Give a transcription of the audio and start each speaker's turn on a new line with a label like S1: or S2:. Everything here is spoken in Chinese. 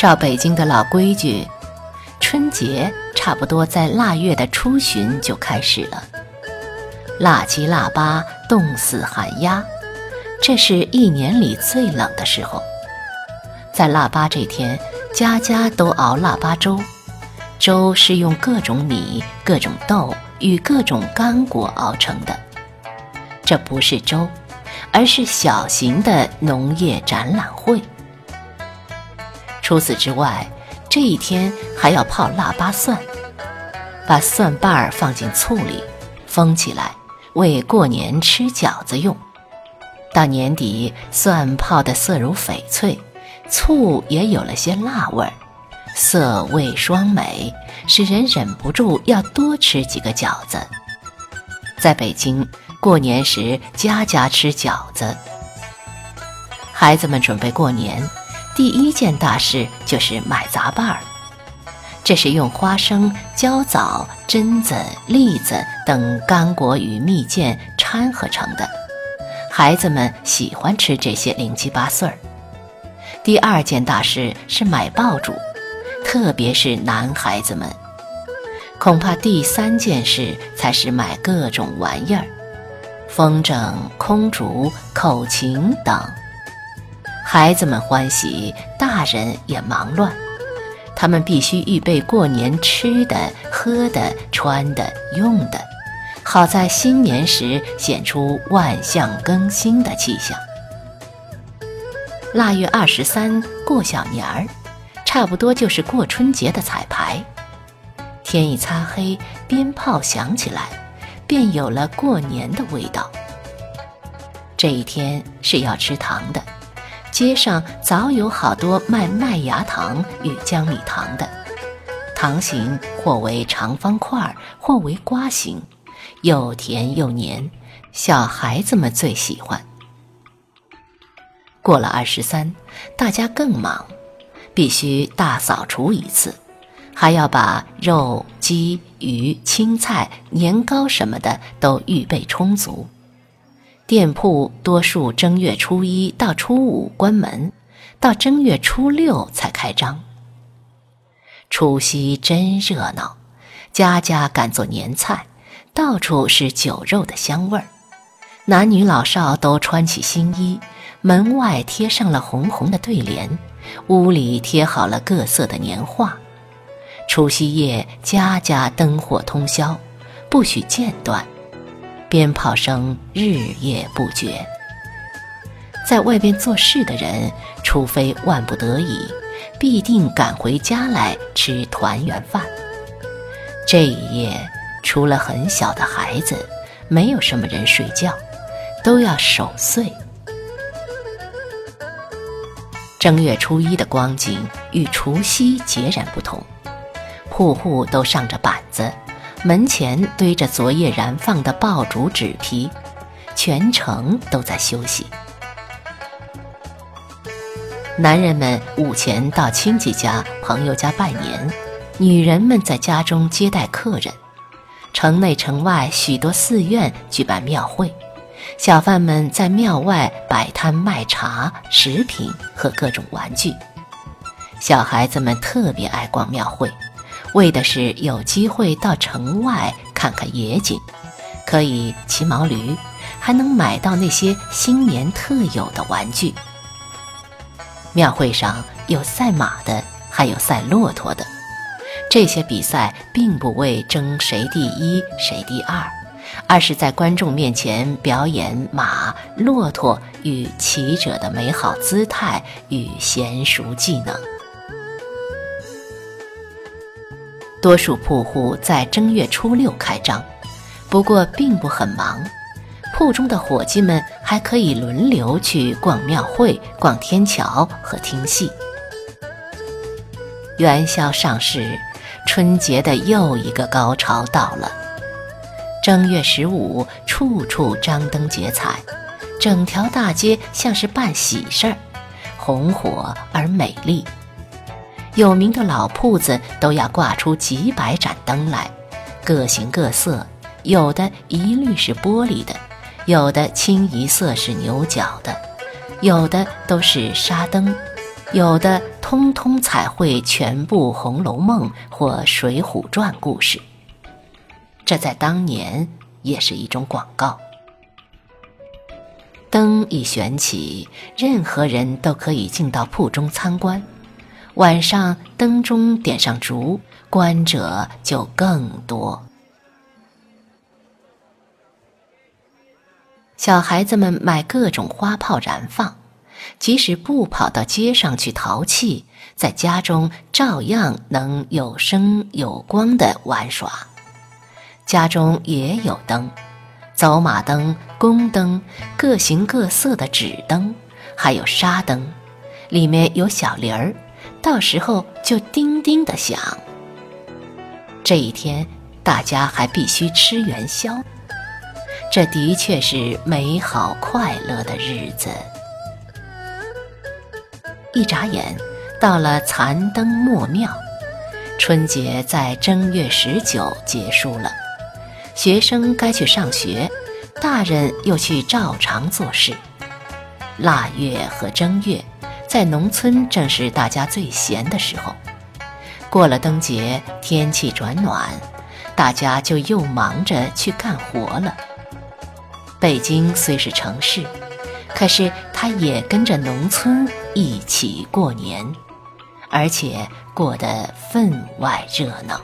S1: 照北京的老规矩，春节差不多在腊月的初旬就开始了。腊七腊八，冻死寒鸦，这是一年里最冷的时候。在腊八这天，家家都熬腊八粥，粥是用各种米、各种豆与各种干果熬成的。这不是粥，而是小型的农业展览会。除此之外，这一天还要泡腊八蒜，把蒜瓣儿放进醋里，封起来，为过年吃饺子用。到年底，蒜泡得色如翡翠，醋也有了些辣味儿，色味双美，使人忍不住要多吃几个饺子。在北京，过年时家家吃饺子，孩子们准备过年。第一件大事就是买杂拌儿，这是用花生、焦枣、榛子、栗子等干果与蜜饯掺合成的。孩子们喜欢吃这些零七八碎儿。第二件大事是买爆竹，特别是男孩子们。恐怕第三件事才是买各种玩意儿，风筝、空竹、口琴等。孩子们欢喜，大人也忙乱。他们必须预备过年吃的、喝的、穿的、用的，好在新年时显出万象更新的气象。腊月二十三过小年儿，差不多就是过春节的彩排。天一擦黑，鞭炮响起来，便有了过年的味道。这一天是要吃糖的。街上早有好多卖麦芽糖与江米糖的，糖形或为长方块，或为瓜形，又甜又黏，小孩子们最喜欢。过了二十三，大家更忙，必须大扫除一次，还要把肉、鸡、鱼、青菜、年糕什么的都预备充足。店铺多数正月初一到初五关门，到正月初六才开张。除夕真热闹，家家赶做年菜，到处是酒肉的香味儿。男女老少都穿起新衣，门外贴上了红红的对联，屋里贴好了各色的年画。除夕夜，家家灯火通宵，不许间断。鞭炮声日夜不绝，在外边做事的人，除非万不得已，必定赶回家来吃团圆饭。这一夜，除了很小的孩子，没有什么人睡觉，都要守岁。正月初一的光景与除夕截然不同，户户都上着板子。门前堆着昨夜燃放的爆竹纸皮，全城都在休息。男人们午前到亲戚家、朋友家拜年，女人们在家中接待客人。城内城外许多寺院举办庙会，小贩们在庙外摆摊卖茶、食品和各种玩具。小孩子们特别爱逛庙会。为的是有机会到城外看看野景，可以骑毛驴，还能买到那些新年特有的玩具。庙会上有赛马的，还有赛骆驼的。这些比赛并不为争谁第一谁第二，而是在观众面前表演马、骆驼与骑者的美好姿态与娴熟技能。多数铺户在正月初六开张，不过并不很忙。铺中的伙计们还可以轮流去逛庙会、逛天桥和听戏。元宵上市，春节的又一个高潮到了。正月十五，处处张灯结彩，整条大街像是办喜事儿，红火而美丽。有名的老铺子都要挂出几百盏灯来，各形各色，有的一律是玻璃的，有的清一色是牛角的，有的都是纱灯。有的通通彩绘全部《红楼梦》或《水浒传》故事。这在当年也是一种广告。灯一悬起，任何人都可以进到铺中参观。晚上灯中点上烛，观者就更多。小孩子们买各种花炮燃放，即使不跑到街上去淘气，在家中照样能有声有光的玩耍。家中也有灯。走马灯、宫灯，各形各色的纸灯，还有沙灯，里面有小铃儿，到时候就叮叮的响。这一天，大家还必须吃元宵，这的确是美好快乐的日子。一眨眼，到了残灯末庙，春节在正月十九结束了。学生该去上学，大人又去照常做事。腊月和正月，在农村正是大家最闲的时候。过了灯节，天气转暖，大家就又忙着去干活了。北京虽是城市，可是它也跟着农村一起过年，而且过得分外热闹。